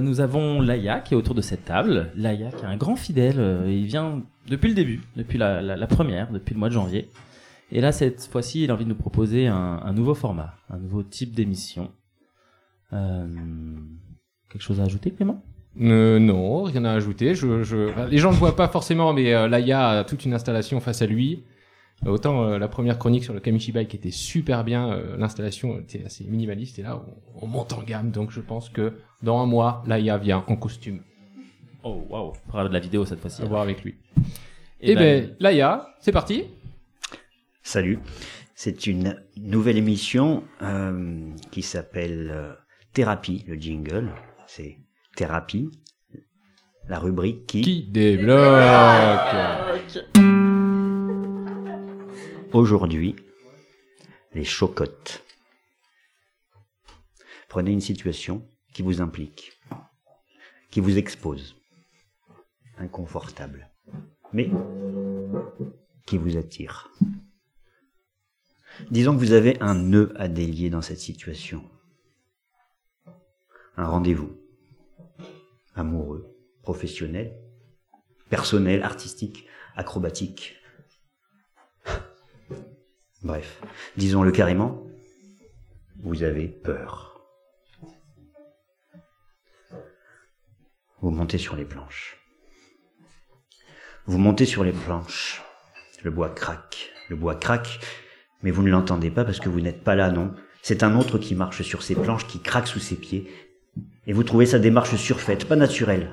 Nous avons Laïa qui est autour de cette table. Laïa qui est un grand fidèle. euh, Il vient depuis le début, depuis la, première, depuis le mois de janvier. Et là, cette fois-ci, il a envie de nous proposer un, nouveau format, un nouveau type d'émission. Euh, quelque chose à ajouter, Clément? Euh, non, rien à ajouter. Les gens ne le voient pas forcément, mais Laïa a toute une installation face à lui. Euh, Autant euh, la première chronique sur le Kamichi Bike était super bien, euh, l'installation était assez minimaliste, et là on, on monte en gamme, donc je pense que dans un mois, Laïa vient en costume. Oh, waouh On fera de la vidéo cette fois-ci. À voir avec lui. Eh Eh ben, Laïa, c'est parti. Salut. C'est une nouvelle émission euh, qui s'appelle euh, Thérapie, le jingle. C'est Thérapie, la rubrique qui, Qui débloque aujourd'hui, les chocottes. Prenez une situation qui vous implique, qui vous expose, inconfortable, mais qui vous attire. Disons que vous avez un nœud à délier dans cette situation. Un rendez-vous. Amoureux, professionnel, personnel, artistique, acrobatique. Bref, disons-le carrément, vous avez peur. Vous montez sur les planches. Vous montez sur les planches. Le bois craque. Le bois craque, mais vous ne l'entendez pas parce que vous n'êtes pas là, non. C'est un autre qui marche sur ces planches, qui craque sous ses pieds. Et vous trouvez sa démarche surfaite, pas naturelle.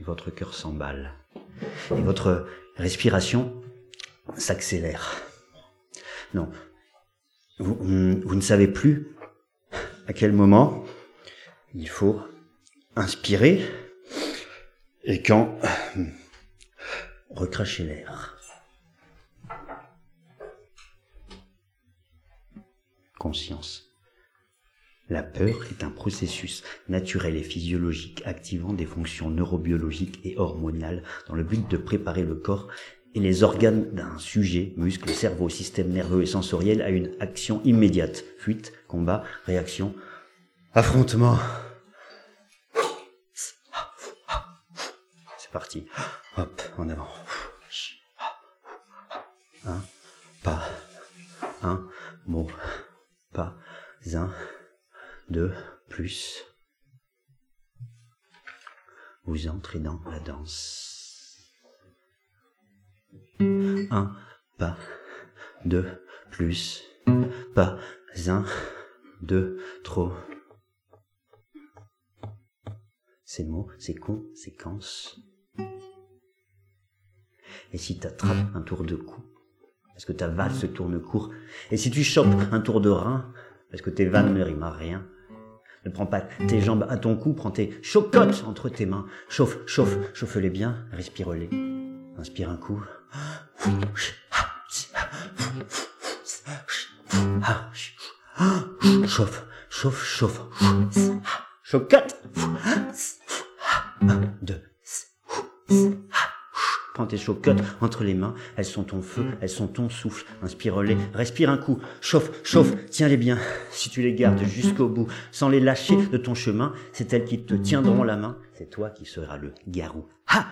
Votre cœur s'emballe. Et votre respiration s'accélère. Non. Vous, vous ne savez plus à quel moment il faut inspirer et quand recracher l'air. Conscience. La peur est un processus naturel et physiologique activant des fonctions neurobiologiques et hormonales dans le but de préparer le corps et les organes d'un sujet, muscles, cerveau, système nerveux et sensoriel à une action immédiate. Fuite, combat, réaction, affrontement. C'est parti. Hop, en avant. Un pas, un mot, pas un, deux, plus. Vous entrez dans la danse. Un pas, deux, plus, pas un, deux, trop. Ces mots, ces conséquences. Et si t'attrapes un tour de cou, parce que ta valse tourne court, et si tu chopes un tour de rein, parce que tes vannes ne riment à rien, ne prends pas tes jambes à ton cou, prends tes chocottes entre tes mains, chauffe, chauffe, chauffe-les bien, respire-les, inspire un coup, chauffe, chauffe, chauffe, chocotte, un, deux, Prends tes chocottes entre les mains, elles sont ton feu, elles sont ton souffle. Inspire-les, respire un coup, chauffe, chauffe, tiens-les bien. Si tu les gardes jusqu'au bout, sans les lâcher de ton chemin, c'est elles qui te tiendront la main. C'est toi qui seras le garou. Ha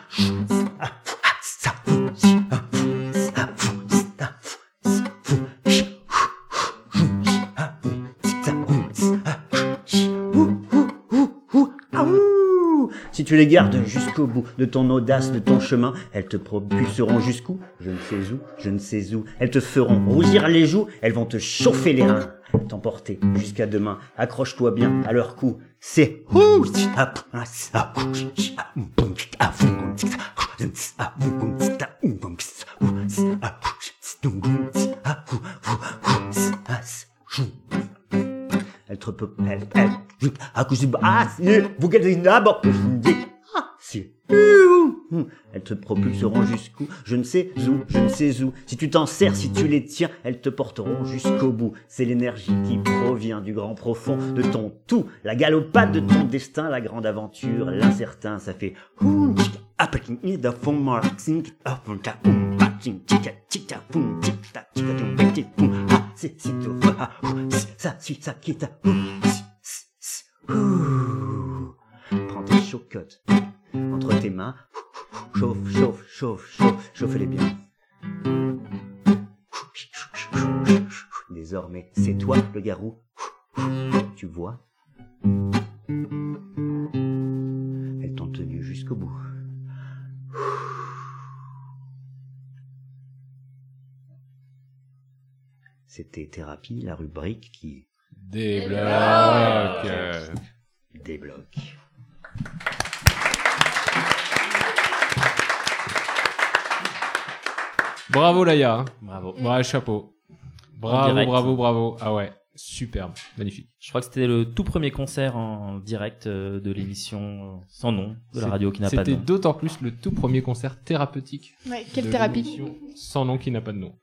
Si tu les gardes jusqu'au bout de ton audace, de ton chemin, elles te propulseront jusqu'où? Je ne sais où, je ne sais où. Elles te feront rougir les joues, elles vont te chauffer les reins, t'emporter jusqu'à demain. Accroche-toi bien à leur cou. C'est Elle te peut, elle, elle, ah, ah, ah, elles te propulseront jusqu'où, je ne sais où, je ne sais où. Si tu t'en sers, si tu les tiens, elles te porteront jusqu'au bout. C'est l'énergie qui provient du grand profond de ton tout, la galopade de ton destin, la grande aventure, l'incertain, ça fait Ah, ah, ça, ça, Entre tes mains, chauffe, chauffe, chauffe, chauffe, chauffe-les bien. Désormais, c'est toi le garou. Tu vois? Elles t'ont tenu jusqu'au bout. C'était Thérapie, la rubrique qui Débloque. Débloque. Bravo Laïa. Bravo. Bravo, chapeau. Bravo, bravo, bravo. Ah ouais, superbe, magnifique. Je crois que c'était le tout premier concert en direct euh, de l'émission euh, sans nom de la radio qui n'a pas de C'était nom. d'autant plus le tout premier concert thérapeutique. Ouais, quelle de thérapie l'émission Sans nom qui n'a pas de nom.